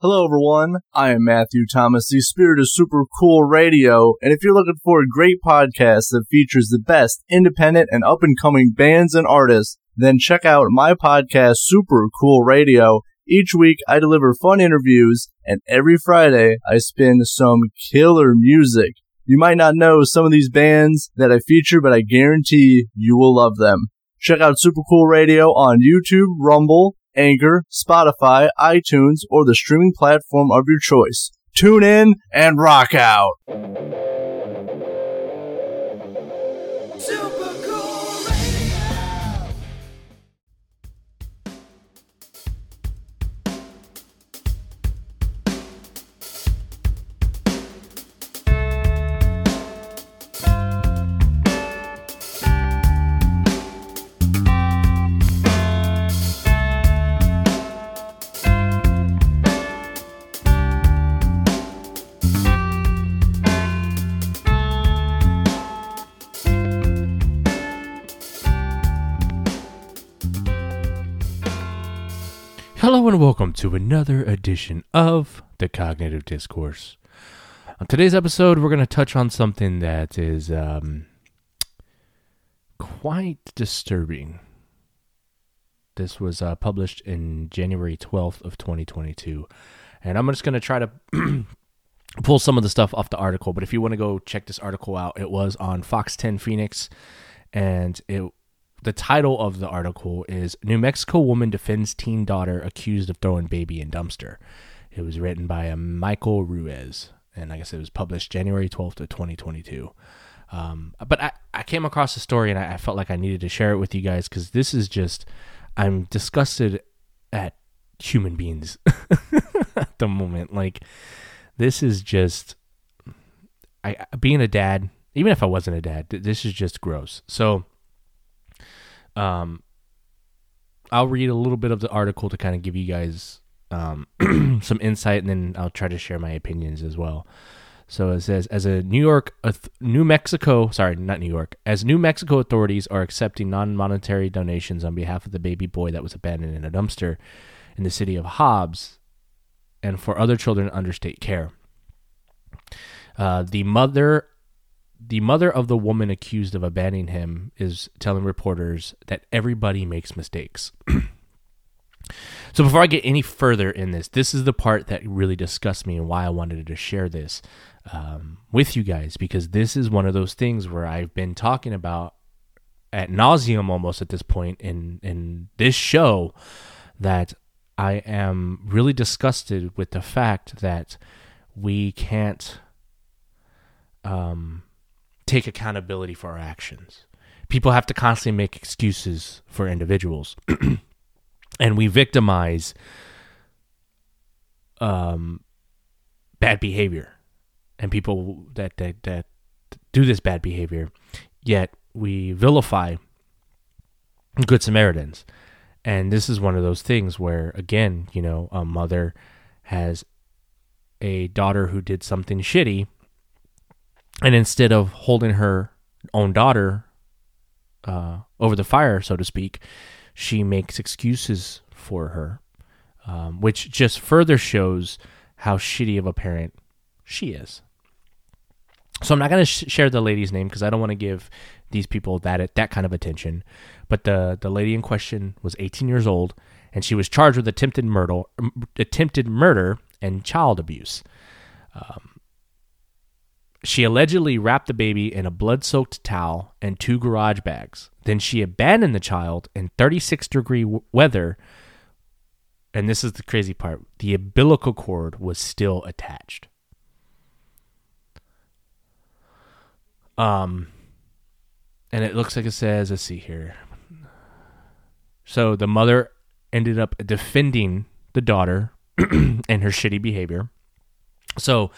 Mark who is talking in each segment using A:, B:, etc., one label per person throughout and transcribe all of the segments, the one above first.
A: Hello, everyone. I am Matthew Thomas, the spirit of super cool radio. And if you're looking for a great podcast that features the best independent and up and coming bands and artists, then check out my podcast, Super Cool Radio. Each week, I deliver fun interviews, and every Friday, I spin some killer music. You might not know some of these bands that I feature, but I guarantee you will love them. Check out Super Cool Radio on YouTube, Rumble, Anchor, Spotify, iTunes, or the streaming platform of your choice. Tune in and rock out.
B: Welcome to another edition of the Cognitive Discourse. On today's episode, we're going to touch on something that is um, quite disturbing. This was uh, published in January 12th of 2022, and I'm just going to try to pull some of the stuff off the article. But if you want to go check this article out, it was on Fox 10 Phoenix, and it the title of the article is New Mexico woman defends teen daughter accused of throwing baby in dumpster. It was written by a Michael Ruiz, and like I said, it was published January 12th of 2022. Um, but I, I came across the story and I, I felt like I needed to share it with you guys because this is just, I'm disgusted at human beings at the moment. Like, this is just, I being a dad, even if I wasn't a dad, this is just gross. So, um, I'll read a little bit of the article to kind of give you guys um, some insight, and then I'll try to share my opinions as well. So it says, as a New York, uh, New Mexico, sorry, not New York, as New Mexico authorities are accepting non-monetary donations on behalf of the baby boy that was abandoned in a dumpster in the city of Hobbs, and for other children under state care. Uh, the mother the mother of the woman accused of abandoning him is telling reporters that everybody makes mistakes. so before I get any further in this, this is the part that really disgusts me and why I wanted to share this um, with you guys because this is one of those things where I've been talking about at nauseum almost at this point in in this show that I am really disgusted with the fact that we can't um take accountability for our actions. People have to constantly make excuses for individuals. and we victimize um, bad behavior and people that, that, that do this bad behavior, yet we vilify good Samaritans. And this is one of those things where, again, you know, a mother has a daughter who did something shitty and instead of holding her own daughter uh, over the fire, so to speak, she makes excuses for her, um, which just further shows how shitty of a parent she is. So I'm not going to sh- share the lady's name because I don't want to give these people that that kind of attention. But the the lady in question was 18 years old, and she was charged with attempted murder, attempted murder and child abuse. Um, she allegedly wrapped the baby in a blood soaked towel and two garage bags. Then she abandoned the child in 36 degree w- weather. And this is the crazy part the umbilical cord was still attached. Um, and it looks like it says, let's see here. So the mother ended up defending the daughter and her shitty behavior. So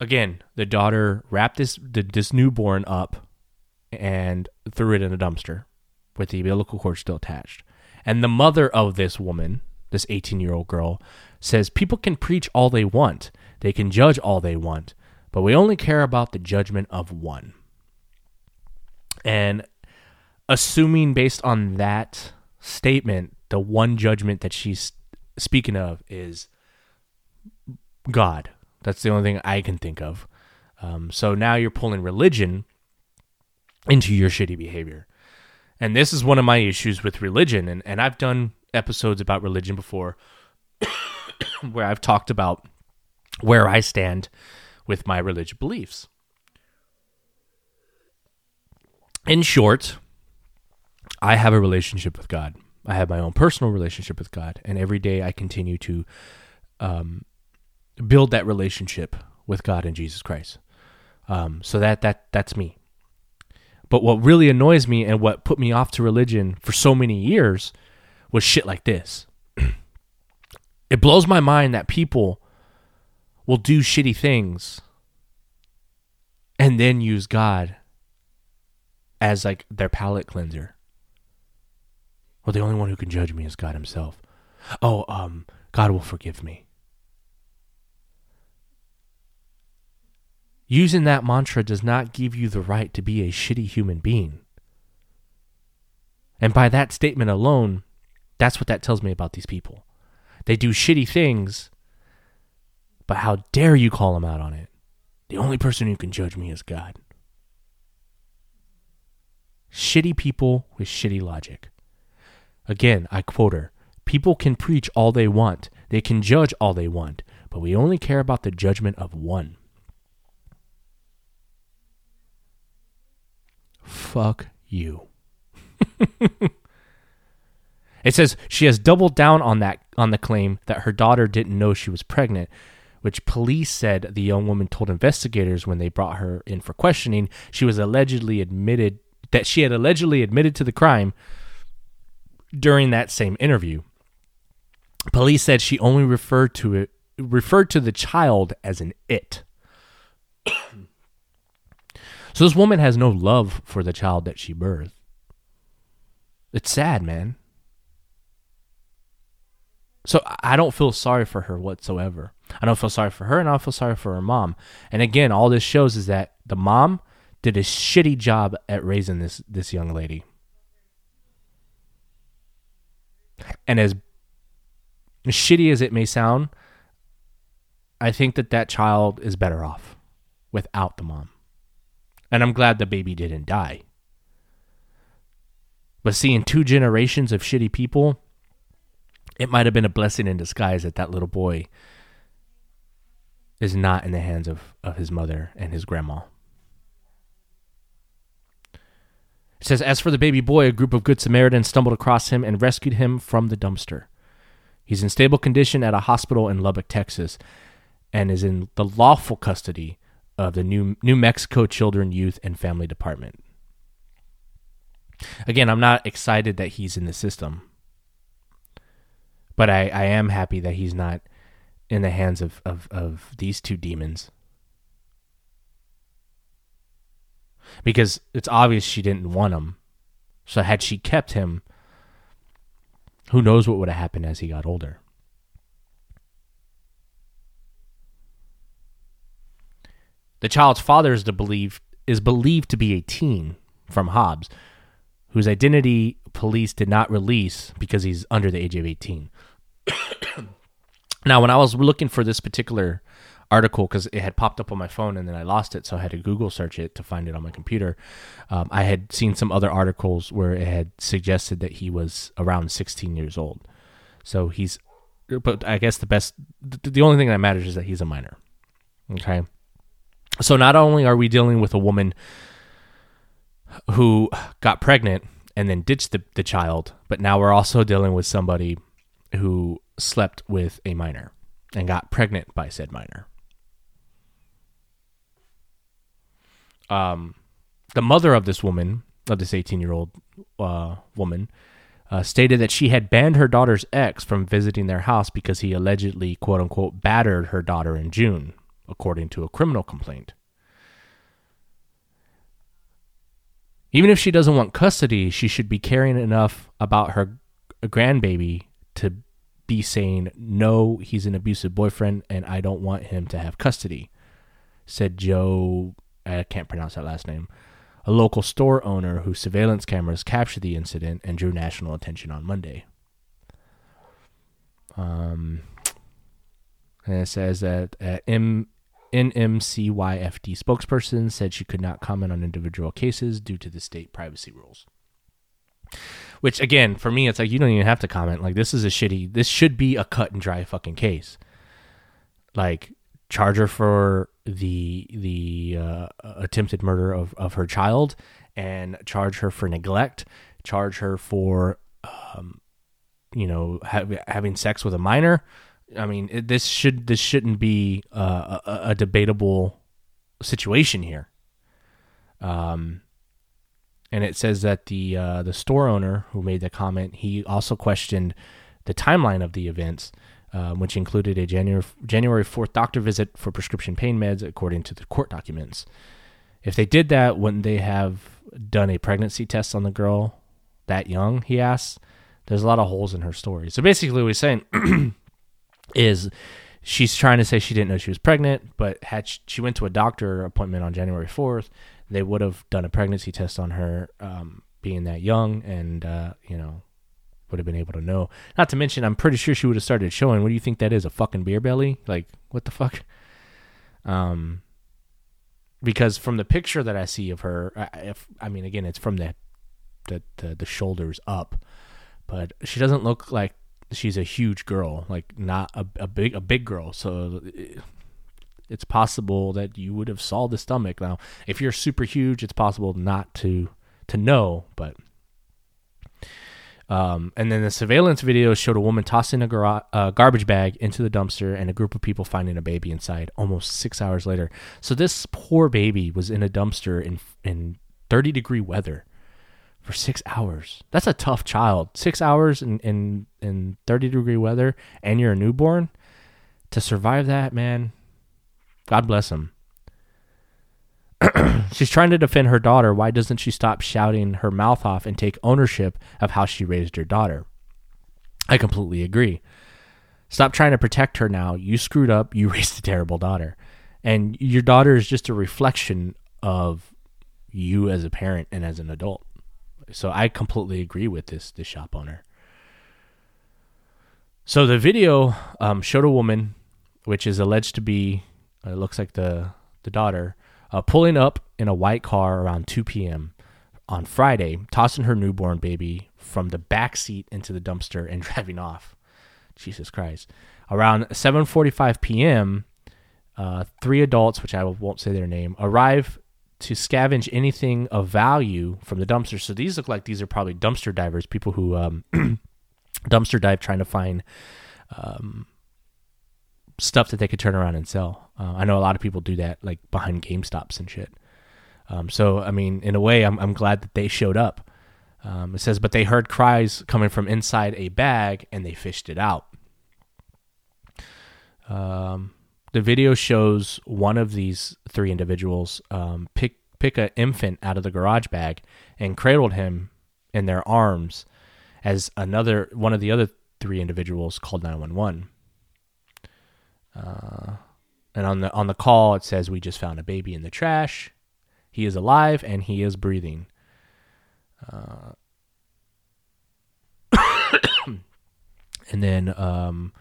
B: again, the daughter wrapped this this newborn up and threw it in a dumpster with the umbilical cord still attached. And the mother of this woman, this 18 year old girl, says people can preach all they want, they can judge all they want, but we only care about the judgment of one. And assuming based on that statement, the one judgment that she's speaking of is God. That's the only thing I can think of. Um, so now you're pulling religion into your shitty behavior. And this is one of my issues with religion. And, and I've done episodes about religion before where I've talked about where I stand with my religious beliefs. In short, I have a relationship with God. I have my own personal relationship with God, and every day I continue to um, build that relationship with God and Jesus Christ. Um, so that that that's me. But what really annoys me and what put me off to religion for so many years was shit like this. it blows my mind that people will do shitty things and then use God as like their palate cleanser. Well, the only one who can judge me is God himself. Oh, um, God will forgive me. Using that mantra does not give you the right to be a shitty human being. And by that statement alone, that's what that tells me about these people. They do shitty things, but how dare you call them out on it? The only person who can judge me is God. Shitty people with shitty logic. Again, I quote her People can preach all they want, they can judge all they want, but we only care about the judgment of one. Fuck you. it says she has doubled down on that on the claim that her daughter didn't know she was pregnant, which police said the young woman told investigators when they brought her in for questioning. She was allegedly admitted that she had allegedly admitted to the crime during that same interview. Police said she only referred to it referred to the child as an it. so this woman has no love for the child that she birthed. It's sad, man. So I don't feel sorry for her whatsoever. I don't feel sorry for her and I don't feel sorry for her mom. And again, all this shows is that the mom did a shitty job at raising this this young lady. And as shitty as it may sound, I think that that child is better off without the mom. And I'm glad the baby didn't die. But seeing two generations of shitty people, it might have been a blessing in disguise that that little boy is not in the hands of, of his mother and his grandma. It says, As for the baby boy, a group of Good Samaritans stumbled across him and rescued him from the dumpster. He's in stable condition at a hospital in Lubbock, Texas, and is in the lawful custody of the New, New Mexico Children, Youth, and Family Department. Again, I'm not excited that he's in the system, but I, I am happy that he's not in the hands of, of, of these two demons. because it's obvious she didn't want him. So had she kept him, who knows what would have happened as he got older. The child's father is, believe, is believed to be a teen from Hobbs, whose identity police did not release because he's under the age of 18. now, when I was looking for this particular article because it had popped up on my phone and then I lost it, so I had to Google search it to find it on my computer. Um, I had seen some other articles where it had suggested that he was around 16 years old. So he's, but I guess the best, the only thing that matters is that he's a minor. Okay. So not only are we dealing with a woman who got pregnant and then ditched the, the child, but now we're also dealing with somebody who slept with a minor and got pregnant by said minor. um, the mother of this woman, of this 18 year old uh, woman, uh, stated that she had banned her daughter's ex from visiting their house because he allegedly, quote unquote, battered her daughter in June, according to a criminal complaint. Even if she doesn't want custody, she should be caring enough about her grandbaby to be saying, No, he's an abusive boyfriend and I don't want him to have custody, said Joe I can't pronounce that last name, a local store owner whose surveillance cameras captured the incident and drew national attention on Monday. Um, and it says that uh, M- NMCYFD spokesperson said she could not comment on individual cases due to the state privacy rules. Which again, for me, it's like you don't even have to comment. Like this is a shitty. This should be a cut and dry fucking case. Like charge her for the the uh, attempted murder of of her child, and charge her for neglect. Charge her for, um, you know, ha- having sex with a minor. I mean, it, this should this shouldn't be uh, a, a debatable situation here. Um, and it says that the uh, the store owner who made the comment he also questioned the timeline of the events, um, which included a January January fourth doctor visit for prescription pain meds, according to the court documents. If they did that, wouldn't they have done a pregnancy test on the girl that young? He asked. There's a lot of holes in her story. So basically, what he's saying is she's trying to say she didn't know she was pregnant, but had she, she went to a doctor appointment on January 4th, they would have done a pregnancy test on her um, being that young and, uh, you know, would have been able to know. Not to mention, I'm pretty sure she would have started showing. What do you think that is? A fucking beer belly? Like, what the fuck? Um, because from the picture that I see of her, I, if I mean, again, it's from the the the, the shoulders up, but she doesn't look like she's a huge girl, like not a, a big a big girl. So it's possible that you would have saw the stomach. Now, if you're super huge, it's possible not to to know, but. Um, and then the surveillance video showed a woman tossing a gar- uh, garbage bag into the dumpster and a group of people finding a baby inside almost six hours later. So this poor baby was in a dumpster in in 30 degree weather for six hours. That's a tough child. Six hours in, in, in 30 degree weather and you're a newborn. To survive that, man, God bless him. She's trying to defend her daughter. Why doesn't she stop shouting her mouth off and take ownership of how she raised her daughter? I completely agree. Stop trying to protect her now. You screwed up. You raised a terrible daughter. And your daughter is just a reflection of you as a parent and as an adult. So I completely agree with this this shop owner. So the video um, showed a woman, which is alleged to be, it looks like the the daughter, uh, pulling up in a white car around 2 p.m. on Friday, tossing her newborn baby from the back seat into the dumpster and driving off. Jesus Christ! Around 7:45 p.m., uh, three adults, which I won't say their name, arrive to scavenge anything of value from the dumpster. So these look like these are probably dumpster divers, people who um, dumpster dive trying to find um, stuff that they could turn around and sell. Uh, I know a lot of people do that, like behind GameStops and shit. Um, so I mean, in a way, I'm I'm glad that they showed up. Um, it says, but they heard cries coming from inside a bag and they fished it out. Um, the video shows one of these three individuals um, pick pick an infant out of the garage bag and cradled him in their arms as another one of the other three individuals called 911 uh, and on the on the call it says we just found a baby in the trash. He is alive and he is breathing. Uh, and then um,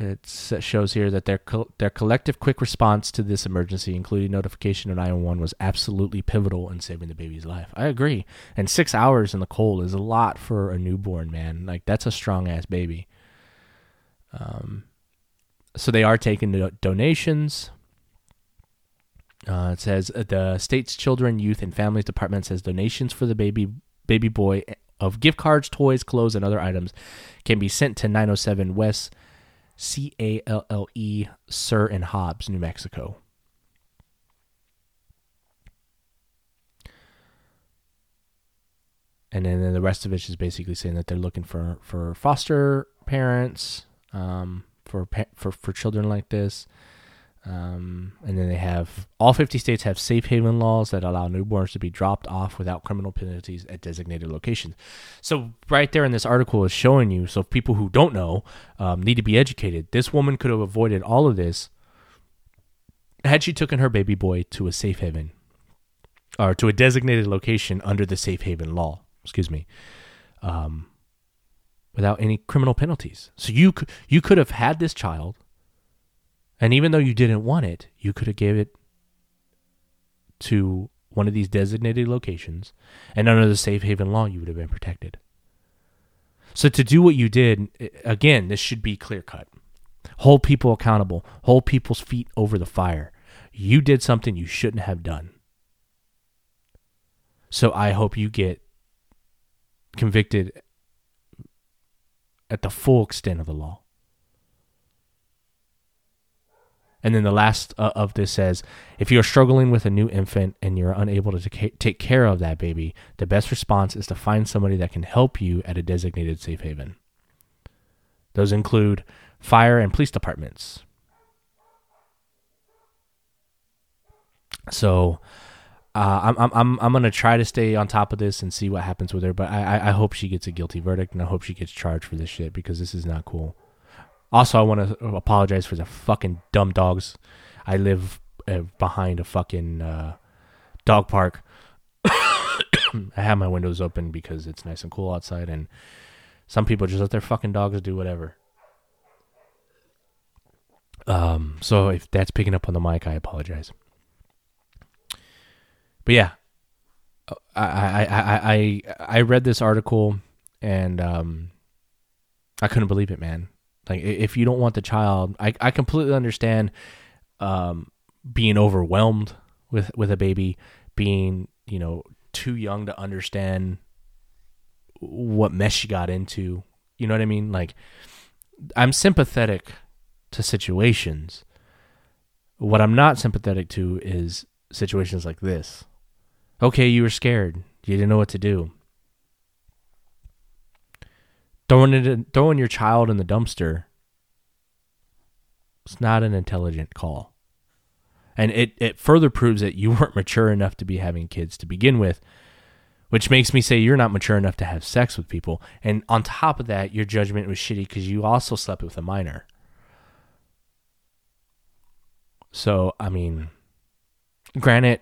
B: it shows here that their col- their collective quick response to this emergency, including notification of 911, was absolutely pivotal in saving the baby's life. I agree. And six hours in the cold is a lot for a newborn, man. Like that's a strong ass baby. Um, so they are taking do- donations. Uh, it says uh, the state's children, youth, and families department says donations for the baby baby boy of gift cards, toys, clothes, and other items can be sent to 907 West C A L L E Sur and Hobbs, New Mexico. And then, then the rest of it is basically saying that they're looking for for foster parents, um, for for for children like this. Um, and then they have all 50 states have safe haven laws that allow newborns to be dropped off without criminal penalties at designated locations. So right there in this article is showing you. So people who don't know um, need to be educated. This woman could have avoided all of this had she taken her baby boy to a safe haven or to a designated location under the safe haven law. Excuse me. Um, without any criminal penalties. So you you could have had this child, and even though you didn't want it, you could have gave it to one of these designated locations, and under the safe haven law, you would have been protected. So to do what you did, eh, again, this should be clear cut. Hold people accountable. Hold people's feet over the fire. You did something you shouldn't have done. So I hope you get convicted at the full extent of the law. And then the last uh, of this says if you're struggling with a new infant and you're unable to ta- take care of that baby, the best response is to find somebody that can help you at a designated safe haven. Those include fire and police departments. So uh, I'm I'm I'm I'm gonna try to stay on top of this and see what happens with her. But I- I hope she gets a guilty verdict and I hope she gets charged for this shit because this is not cool. Also, I want to apologize for the fucking dumb dogs. I live uh, behind a fucking uh, dog park. I have my windows open because it's nice and cool outside, and some people just let their fucking dogs do whatever. Um, so if that's picking up on the mic, I apologize. But yeah, I I I I I read this article and um, I couldn't believe it, man. Like if you don't want the child, I I completely understand um being overwhelmed with with a baby, being you know too young to understand what mess she got into. You know what I mean? Like I'm sympathetic to situations. What I'm not sympathetic to is situations like this. Okay, you were scared. You didn't know what to do. Throwing it, throwing your child in the dumpster. It's not an intelligent call, and it it further proves that you weren't mature enough to be having kids to begin with, which makes me say you're not mature enough to have sex with people. And on top of that, your judgment was shitty because you also slept with a minor. So I mean, granted,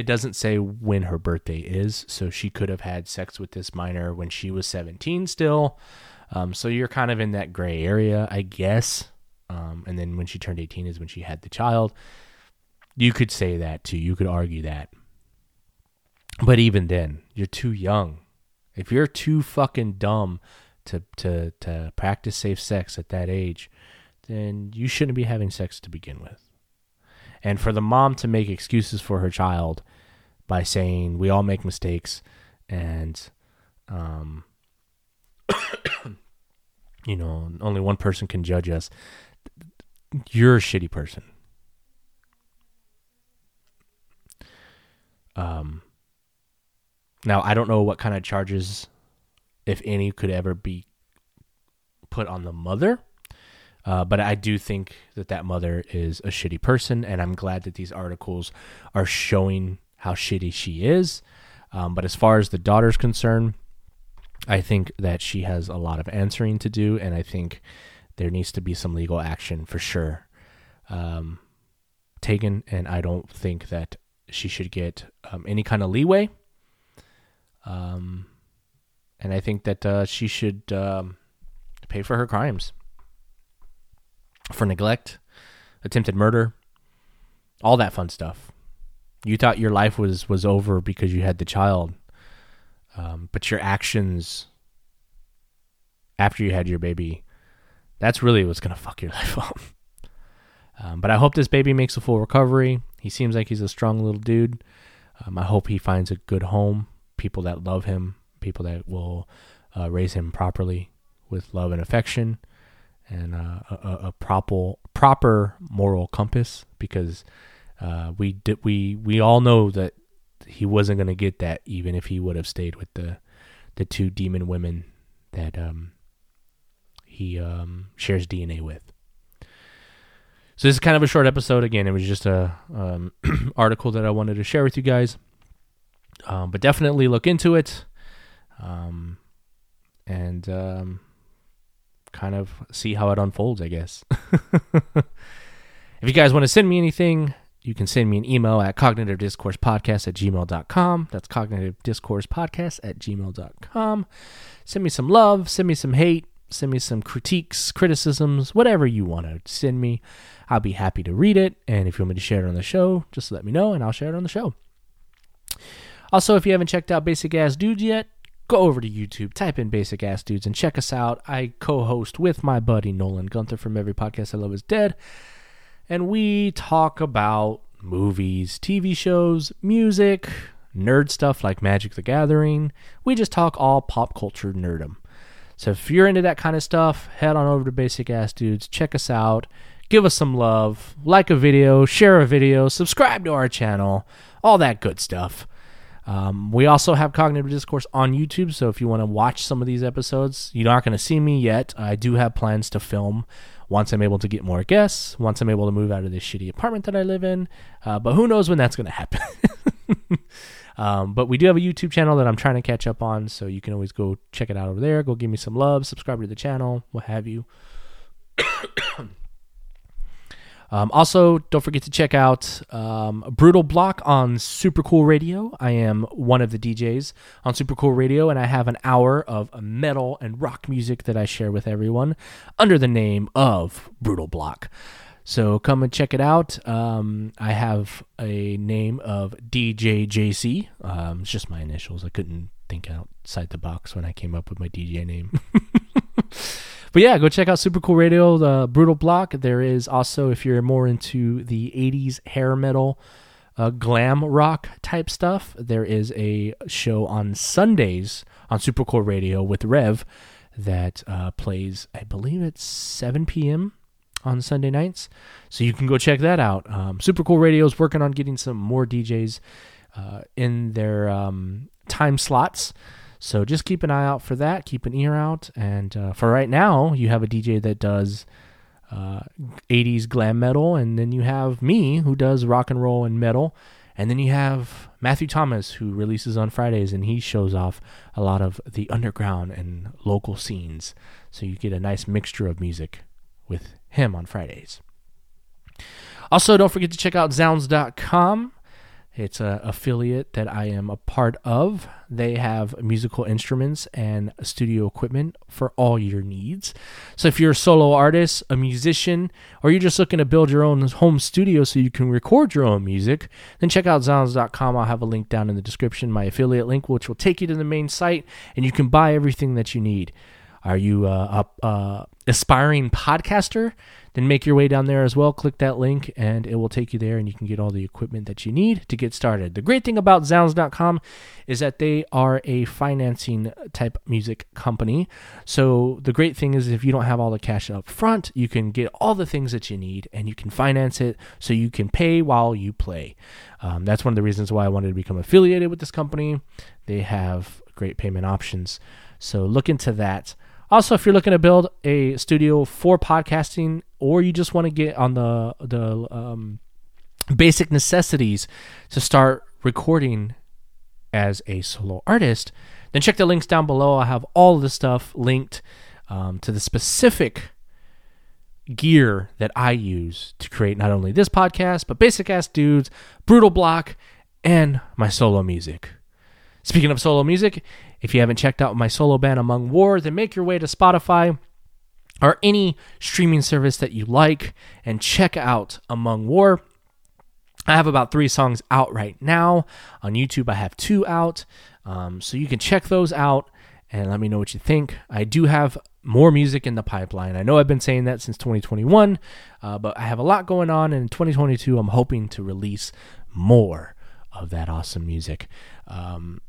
B: it doesn't say when her birthday is, so she could have had sex with this minor when she was 17 still. Um, so you're kind of in that gray area, I guess. Um, and then when she turned 18 is when she had the child. You could say that too. You could argue that. But even then, you're too young. If you're too fucking dumb to to to practice safe sex at that age, then you shouldn't be having sex to begin with. And for the mom to make excuses for her child by saying we all make mistakes and um you know, only one person can judge us. You're a shitty person. Um now I don't know what kind of charges if any could ever be put on the mother. Uh, but I do think that that mother is a shitty person, and I'm glad that these articles are showing how shitty she is. Um, but as far as the daughter's concerned, I think that she has a lot of answering to do, and I think there needs to be some legal action for sure um, taken. And I don't think that she should get um, any kind of leeway. Um, and I think that uh, she should um, pay for her crimes for neglect, attempted murder, all that fun stuff. You thought your life was was over because you had the child, um, but your actions after you had your baby, that's really what's gonna fuck your life up. Um, but I hope this baby makes a full recovery. He seems like he's a strong little dude. Um, I hope he finds a good home, people that love him, people that will uh, raise him properly with love and affection and uh, a, a, proper proper moral compass because uh, we did we we all know that he wasn't going to get that even if he would have stayed with the the two demon women that um, he um, shares DNA with. So this is kind of a short episode. Again, it was just a um, article that I wanted to share with you guys. Um, but definitely look into it, um, and um, kind of see how it unfolds, I guess. if you guys want to send me anything, you can send me an email at cognitive discourse podcast at gmail.com. That's cognitive discourse podcast at gmail.com. Send me some love, send me some hate, send me some critiques, criticisms, whatever you want to send me. I'll be happy to read it. And if you want me to share it on the show, just let me know and I'll share it on the show. Also, if you haven't checked out Basic Ass Dudes yet, go over to YouTube, type in Basic Ass Dudes, and check us out. I co host with my buddy Nolan Gunther from Every Podcast I Love Is Dead. And we talk about movies, TV shows, music, nerd stuff like Magic the Gathering. We just talk all pop culture nerdum. So if you're into that kind of stuff, head on over to Basic Ass Dudes, check us out, give us some love, like a video, share a video, subscribe to our channel, all that good stuff. Um, we also have Cognitive Discourse on YouTube, so if you want to watch some of these episodes, you're not going to see me yet. I do have plans to film once I'm able to get more guests, once I'm able to move out of this shitty apartment that I live in. Uh, but who knows when that's going to happen? um, but we do have a YouTube channel that I'm trying to catch up on, so you can always go check it out over there. Go give me some love, subscribe to the channel, what have you. Um, also, don't forget to check out um, Brootal Blöck on Super Cool Radio. I am one of the DJs on Super Cool Radio, and I have an hour of metal and rock music that I share with everyone under the name of Brootal Blöck. So come and check it out. Um, I have a name of DJJC. Um, it's just my initials. I couldn't think outside the box when I came up with my DJ name. But yeah, go check out Super Cool Radio, the Brootal Blöck. There is also, if you're more into the 80s hair metal, uh, glam rock type stuff, there is a show on Sundays on Super Cool Radio with Rev that uh, plays, I believe it's 7 p.m. on Sunday nights. So you can go check that out. Um, Super Cool Radio is working on getting some more DJs uh, in their um, time slots. So just keep an eye out for that. Keep an ear out. And uh, for right now, you have a DJ that does uh, 80s glam metal, and then you have me who does rock and roll and metal. And then you have Matthew Thomas who releases on Fridays, and he shows off a lot of the underground and local scenes. So you get a nice mixture of music with him on Fridays. Also, don't forget to check out zZounds.com. It's an affiliate that I am a part of. They have musical instruments and studio equipment for all your needs. So if you're a solo artist, a musician, or you're just looking to build your own home studio so you can record your own music, then check out zZounds.com. I'll have a link down in the description, my affiliate link, which will take you to the main site, and you can buy everything that you need. Are you uh, a, a aspiring podcaster? Then make your way down there as well. Click that link, and it will take you there, and you can get all the equipment that you need to get started. The great thing about zZounds.com is that they are a financing type music company. So the great thing is if you don't have all the cash up front, you can get all the things that you need, and you can finance it so you can pay while you play. Um, that's one of the reasons why I wanted to become affiliated with this company. They have great payment options. So look into that. Also, if you're looking to build a studio for podcasting, or you just want to get on the the um, basic necessities to start recording as a solo artist, then check the links down below. I have all the stuff linked um, to the specific gear that I use to create not only this podcast, but Basic Ass Dudes, Brootal Blöck, and my solo music. Speaking of solo music, if you haven't checked out my solo band Among War, then make your way to Spotify or any streaming service that you like and check out Among War. I have about three songs out right now. On YouTube, I have two out. Um, so you can check those out and let me know what you think. I do have more music in the pipeline. I know I've been saying that since 2021, uh, but I have a lot going on. And in 2022, I'm hoping to release more of that awesome music. Um,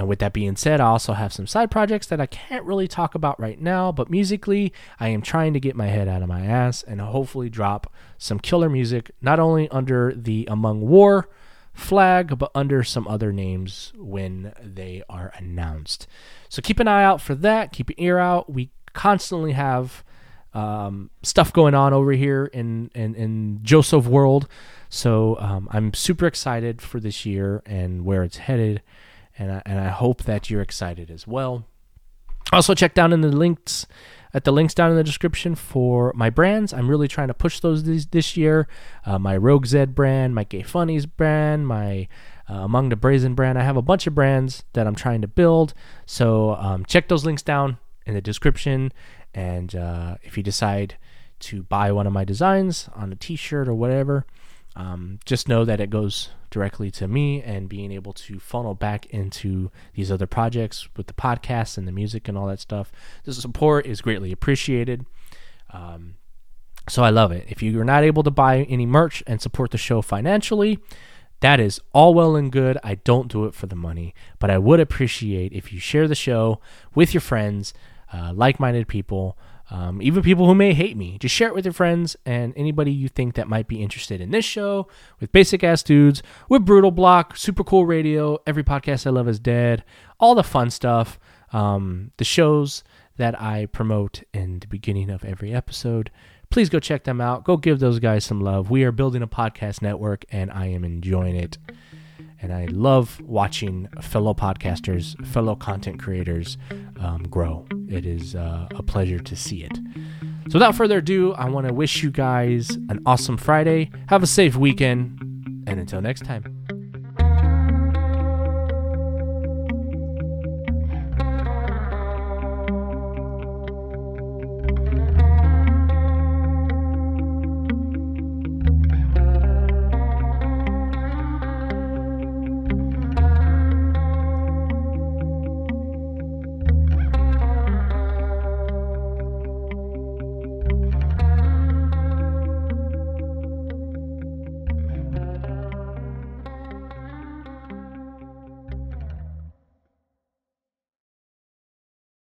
B: now, with that being said, I also have some side projects that I can't really talk about right now, but musically, I am trying to get my head out of my ass and hopefully drop some killer music, not only under the Among War flag, but under some other names when they are announced. So keep an eye out for that. Keep an ear out. We constantly have um, stuff going on over here in, in, in Joseph World. So um, I'm super excited for this year and where it's headed and I, and I hope that you're excited as well. Also, check down in the links at the links down in the description for my brands. I'm really trying to push those this, this year. Uh, my Rogue Z brand, my QueFunnies brand, my uh, Among the Brazen brand. I have a bunch of brands that I'm trying to build. So um, check those links down in the description. And uh, if you decide to buy one of my designs on a t shirt or whatever, um, just know that it goes directly to me and being able to funnel back into these other projects with the podcast and the music and all that stuff. The support is greatly appreciated. Um, so I love it. If you're not able to buy any merch and support the show financially, that is all well and good. I don't do it for the money, but I would appreciate if you share the show with your friends, uh, like minded people, um, even people who may hate me. Just share it with your friends and anybody you think that might be interested in this show with Basic Ass Dudes, with Brootal Blöck, Super Cool Radio, Every Podcast I Love is Dead, all the fun stuff, um, the shows that I promote in the beginning of every episode. Please go check them out. Go give those guys some love. We are building a podcast network and I am enjoying it. And I love watching fellow podcasters, fellow content creators um, grow. It is uh, a pleasure to see it. So, without further ado, I want to wish you guys an awesome Friday. Have a safe weekend. And until next time.